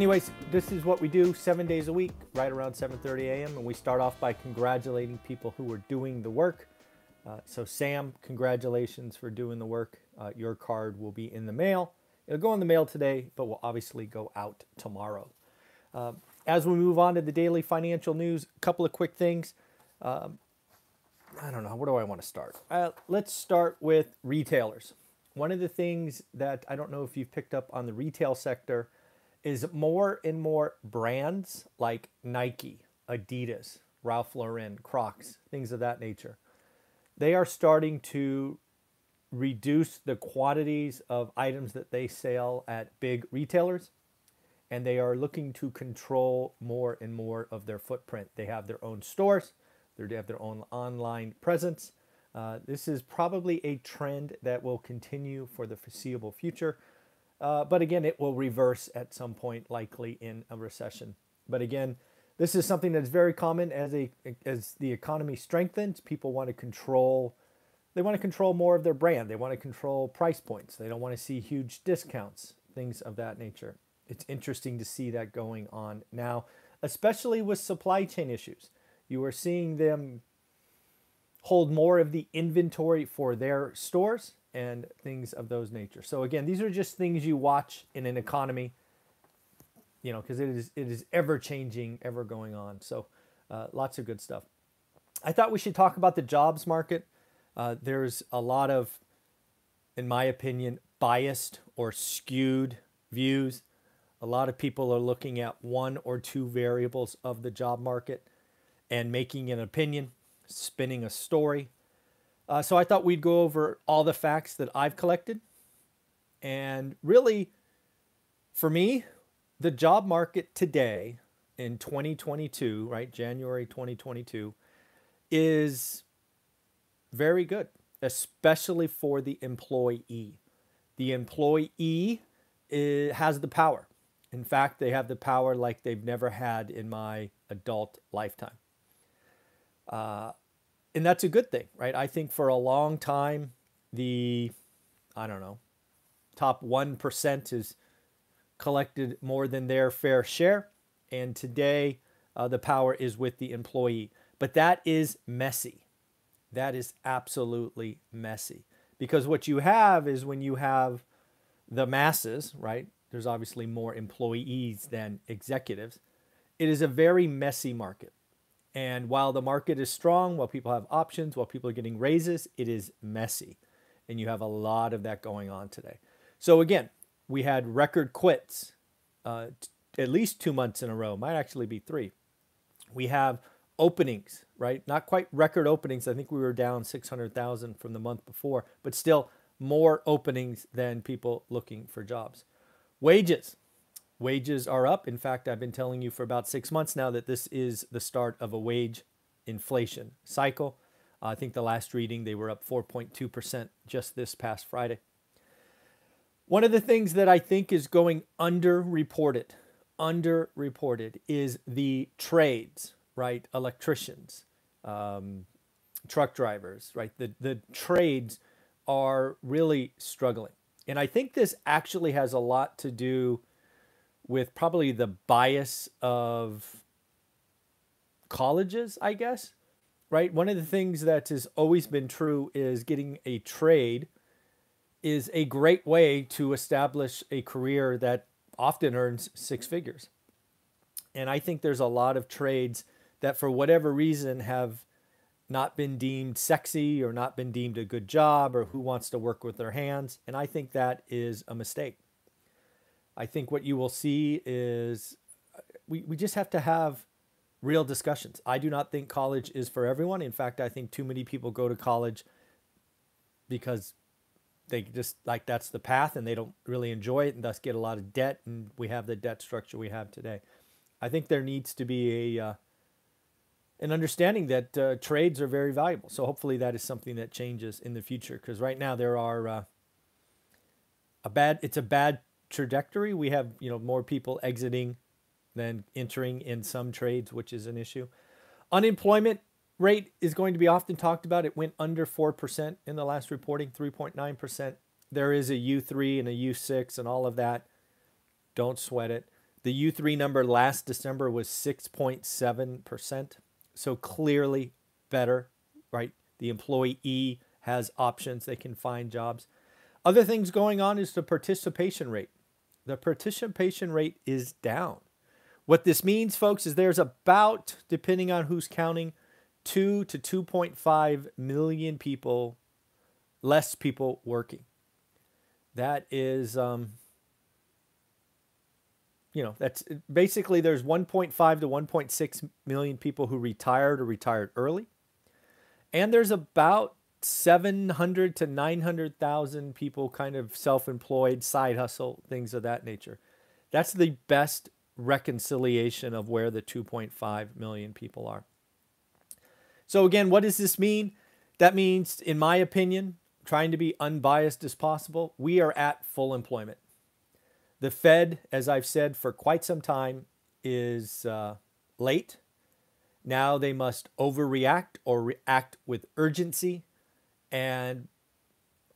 Anyways, this is what we do seven days a week, right around 7.30 a.m. And we start off by congratulating people who are doing the work. Uh, so, Sam, congratulations for doing the work. Uh, your card will be in the mail. It'll go in the mail today, but will obviously go out tomorrow. Uh, as we move on to the daily financial news, a couple of quick things. Um, I don't know. Where do I want to start? Uh, let's start with retailers. One of the things that I don't know if you've picked up on the retail sector is more and more brands like Nike, Adidas, Ralph Lauren, Crocs, things of that nature they are starting to reduce the quantities of items that they sell at big retailers and they are looking to control more and more of their footprint. They have their own stores, they have their own online presence. Uh, this is probably a trend that will continue for the foreseeable future. Uh, but again, it will reverse at some point, likely in a recession. But again, this is something that's very common as a as the economy strengthens. People want to control. They want to control more of their brand. They want to control price points. They don't want to see huge discounts, things of that nature. It's interesting to see that going on now, especially with supply chain issues. You are seeing them hold more of the inventory for their stores and things of those nature. So again, these are just things you watch in an economy you know, because it is it is ever changing, ever going on. So uh, lots of good stuff. I thought we should talk about the jobs market. Uh, there's a lot of, in my opinion, biased or skewed views. A lot of people are looking at one or two variables of the job market and making an opinion, spinning a story. Uh, so I thought we'd go over all the facts that I've collected. And really, for me, the job market today in 2022, right, January 2022, is very good, especially for the employee. The employee is, has the power. In fact, they have the power like they've never had in my adult lifetime. Uh, and that's a good thing, right? I think for a long time, the, I don't know, top 1% is collected more than their fair share. And today, uh, the power is with the employee. But that is messy. That is absolutely messy. Because what you have is when you have the masses, right? There's obviously more employees than executives. It is a very messy market. And while the market is strong, while people have options, while people are getting raises, it is messy. And you have a lot of that going on today. So, again, we had record quits uh, t- at least two months in a row, might actually be three. We have openings, right? Not quite record openings. I think we were down 600,000 from the month before, but still more openings than people looking for jobs. Wages. Wages are up. In fact, I've been telling you for about six months now that this is the start of a wage inflation cycle. Uh, I think the last reading they were up 4.2% just this past Friday. One of the things that I think is going underreported, underreported is the trades, right? Electricians, um, truck drivers, right? The, the trades are really struggling. And I think this actually has a lot to do with probably the bias of colleges, I guess, right? One of the things that has always been true is getting a trade – is a great way to establish a career that often earns six figures. And I think there's a lot of trades that, for whatever reason, have not been deemed sexy or not been deemed a good job or who wants to work with their hands. And I think that is a mistake. I think what you will see is we, we just have to have real discussions. I do not think college is for everyone. In fact, I think too many people go to college because they just like that's the path and they don't really enjoy it and thus get a lot of debt and we have the debt structure we have today. I think there needs to be a uh, an understanding that uh, trades are very valuable. So hopefully that is something that changes in the future because right now there are uh, a bad it's a bad trajectory. We have you know more people exiting than entering in some trades, which is an issue. Unemployment rate is going to be often talked about. It went under 4% in the last reporting, 3.9%. There is a U3 and a U6 and all of that. Don't sweat it. The U3 number last December was 6.7%. So clearly better, right? The employee has options, they can find jobs. Other things going on is the participation rate. The participation rate is down. What this means, folks, is there's about, depending on who's counting, 2 to 2.5 million people, less people working. That is, um, you know, that's basically there's 1.5 to 1.6 million people who retired or retired early. And there's about 700 to 900,000 people kind of self employed, side hustle, things of that nature. That's the best reconciliation of where the 2.5 million people are. So, again, what does this mean? That means, in my opinion, trying to be unbiased as possible, we are at full employment. The Fed, as I've said for quite some time, is uh, late. Now they must overreact or react with urgency. And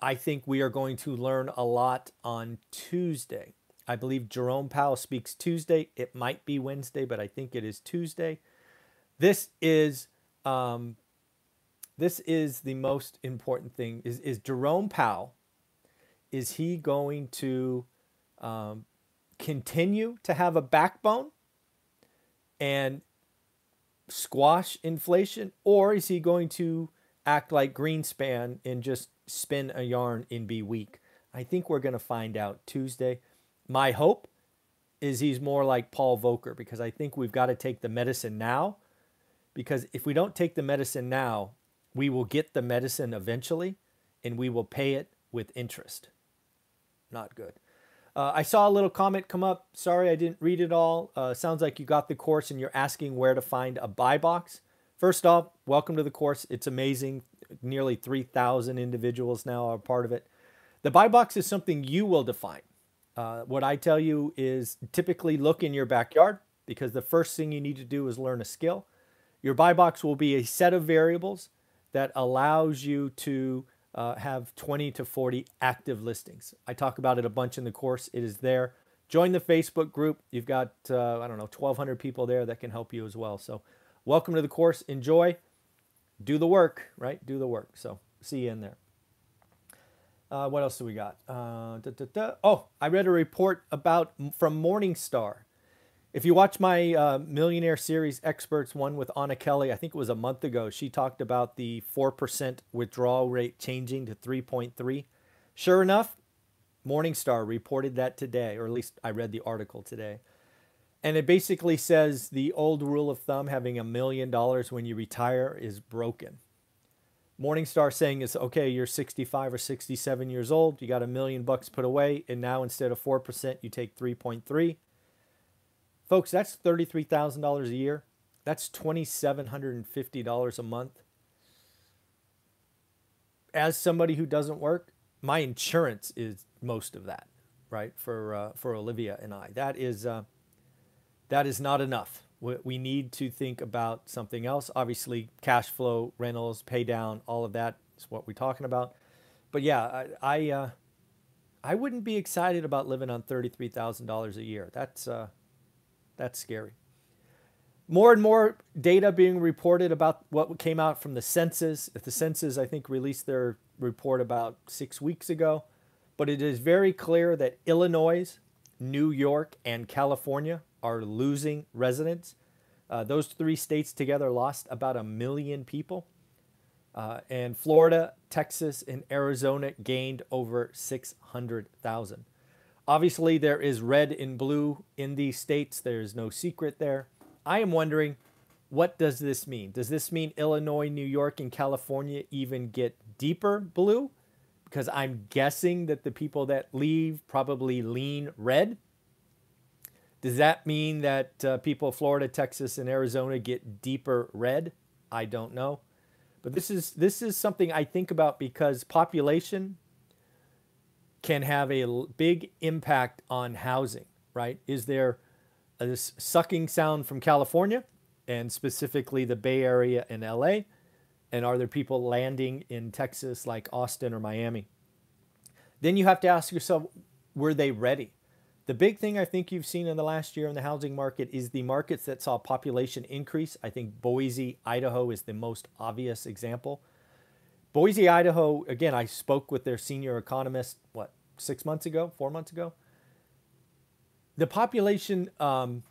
I think we are going to learn a lot on Tuesday. I believe Jerome Powell speaks Tuesday. It might be Wednesday, but I think it is Tuesday. This is um, this is the most important thing. Is is Jerome Powell? Is he going to um, continue to have a backbone and squash inflation, or is he going to act like Greenspan and just spin a yarn and be weak? I think we're going to find out Tuesday. My hope is he's more like Paul Volcker because I think we've got to take the medicine now. Because if we don't take the medicine now, we will get the medicine eventually and we will pay it with interest. Not good. Uh, I saw a little comment come up. Sorry, I didn't read it all. Uh, sounds like you got the course and you're asking where to find a buy box. First off, welcome to the course. It's amazing. Nearly 3,000 individuals now are part of it. The buy box is something you will define. Uh, what I tell you is typically look in your backyard because the first thing you need to do is learn a skill. Your buy box will be a set of variables that allows you to uh, have 20 to 40 active listings. I talk about it a bunch in the course. It is there. Join the Facebook group. You've got, uh, I don't know, 1,200 people there that can help you as well. So, welcome to the course. Enjoy. Do the work, right? Do the work. So, see you in there. Uh, what else do we got? Uh, da, da, da. Oh, I read a report about from Morningstar if you watch my uh, Millionaire Series Experts one with Anna Kelly, I think it was a month ago, she talked about the 4% withdrawal rate changing to 3.3. Sure enough, Morningstar reported that today, or at least I read the article today. And it basically says the old rule of thumb having a million dollars when you retire is broken. Morningstar saying is okay, you're 65 or 67 years old, you got a million bucks put away, and now instead of 4%, you take 3.3 Folks, that's $33,000 a year. That's $2,750 a month. As somebody who doesn't work, my insurance is most of that, right? For uh, for Olivia and I, that is uh, that is not enough. We, need to think about something else. Obviously, cash flow, rentals, pay down, all of that is what we're talking about. But yeah, I I, uh, I wouldn't be excited about living on thirty three thousand dollars a year. That's uh, that's scary. More and more data being reported about what came out from the census. The census, I think, released their report about six weeks ago. But it is very clear that Illinois, New York, and California are losing residents. Uh, those three states together lost about a million people. Uh, and Florida, Texas, and Arizona gained over 600,000. Obviously, there is red and blue in these states. There is no secret there. I am wondering What does this mean? Does this mean Illinois, New York, and California even get deeper blue? Because I'm guessing that the people that leave probably lean red. Does that mean that uh, people Florida, Texas, and Arizona get deeper red? I don't know. But this is this is something I think about because population can have a big impact on housing, right? Is there this sucking sound from California and specifically the Bay Area and LA? And are there people landing in Texas like Austin or Miami? Then you have to ask yourself, were they ready? The big thing I think you've seen in the last year in the housing market is the markets that saw population increase. I think Boise, Idaho is the most obvious example. Boise, Idaho, again, I spoke with their senior economist, what, six months ago, four months ago? The population um,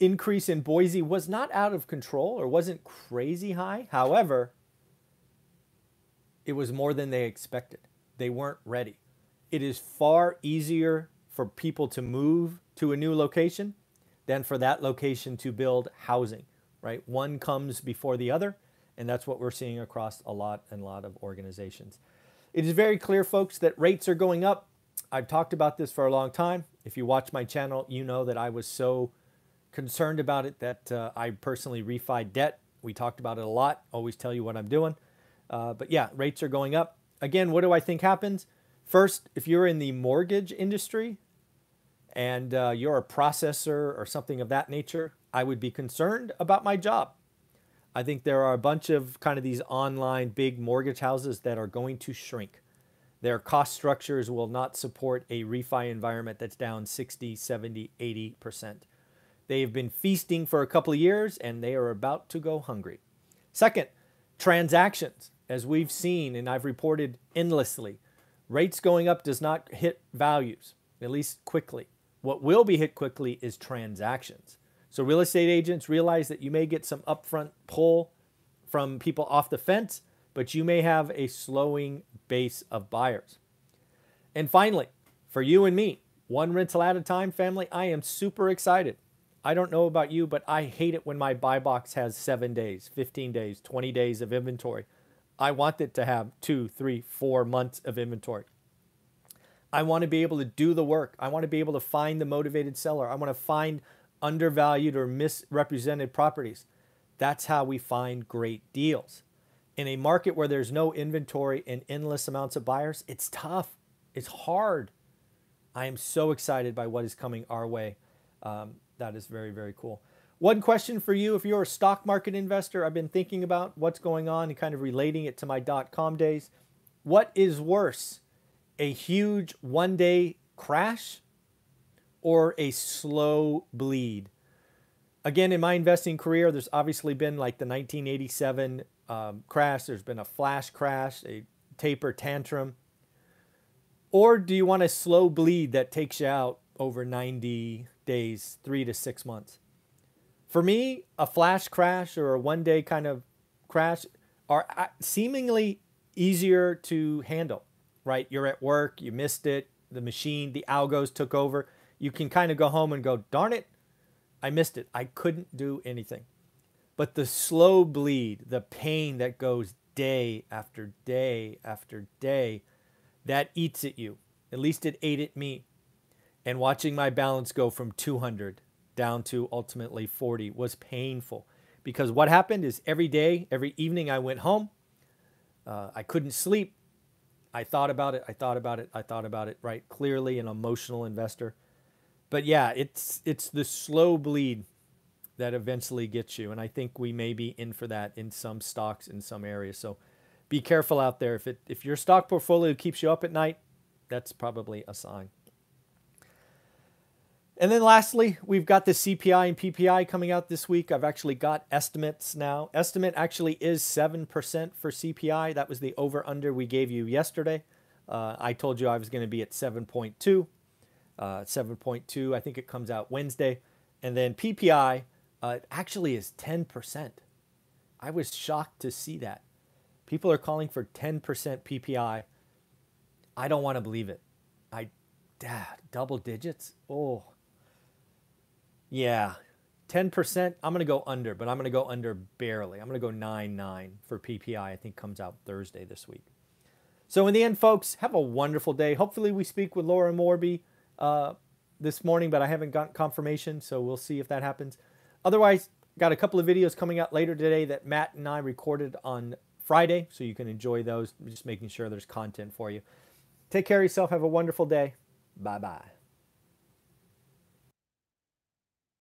increase in Boise was not out of control or wasn't crazy high. However, it was more than they expected. They weren't ready. It is far easier for people to move to a new location than for that location to build housing, right? One comes before the other, and that's what we're seeing across a lot and a lot of organizations. It is very clear, folks, that rates are going up. I've talked about this for a long time. If you watch my channel, you know that I was so concerned about it that uh, I personally refi debt. We talked about it a lot. Always tell you what I'm doing. Uh, but yeah, rates are going up. Again, what do I think happens? First, if you're in the mortgage industry and uh, you're a processor or something of that nature, I would be concerned about my job. I think there are a bunch of kind of these online big mortgage houses that are going to shrink. Their cost structures will not support a refi environment that's down 60, 70, 80%. They've been feasting for a couple of years and they are about to go hungry. Second, transactions. As we've seen and I've reported endlessly, Rates going up does not hit values, at least quickly. What will be hit quickly is transactions. So real estate agents realize that you may get some upfront pull from people off the fence, but you may have a slowing base of buyers. And finally, for you and me, one rental at a time, family, I am super excited. I don't know about you, but I hate it when my buy box has seven days, 15 days, 20 days of inventory. I want it to have two, three, four months of inventory. I want to be able to do the work. I want to be able to find the motivated seller. I want to find undervalued or misrepresented properties. That's how we find great deals. In a market where there's no inventory and endless amounts of buyers, it's tough. It's hard. I am so excited by what is coming our way. Um, that is very, very cool. One question for you if you're a stock market investor, I've been thinking about what's going on and kind of relating it to my dot com days. What is worse, a huge one day crash or a slow bleed? Again, in my investing career, there's obviously been like the 1987 um, crash, there's been a flash crash, a taper tantrum. Or do you want a slow bleed that takes you out over 90 days, three to six months? For me, a flash crash or a one day kind of crash are uh, seemingly easier to handle, right? You're at work, you missed it, the machine, the algos took over. You can kind of go home and go, darn it, I missed it. I couldn't do anything. But the slow bleed, the pain that goes day after day after day, that eats at you. At least it ate at me. And watching my balance go from 200 down to ultimately 40 was painful because what happened is every day, every evening I went home, uh, I couldn't sleep. I thought about it, I thought about it, I thought about it, right? Clearly an emotional investor. But yeah, it's it's the slow bleed that eventually gets you. And I think we may be in for that in some stocks in some areas. So be careful out there. If it if your stock portfolio keeps you up at night, that's probably a sign. And then lastly, we've got the CPI and PPI coming out this week. I've actually got estimates now. Estimate actually is 7% for CPI. That was the over under we gave you yesterday. Uh, I told you I was going to be at 7.2. Uh, 7.2, I think it comes out Wednesday. And then PPI uh, actually is 10%. I was shocked to see that. People are calling for 10% PPI. I don't want to believe it. I, dad, double digits? Oh, yeah, 10%, I'm going to go under, but I'm going to go under barely. I'm going to go 9 9 for PPI. I think comes out Thursday this week. So, in the end, folks, have a wonderful day. Hopefully, we speak with Laura Morby uh, this morning, but I haven't gotten confirmation, so we'll see if that happens. Otherwise, got a couple of videos coming out later today that Matt and I recorded on Friday, so you can enjoy those. Just making sure there's content for you. Take care of yourself. Have a wonderful day. Bye bye.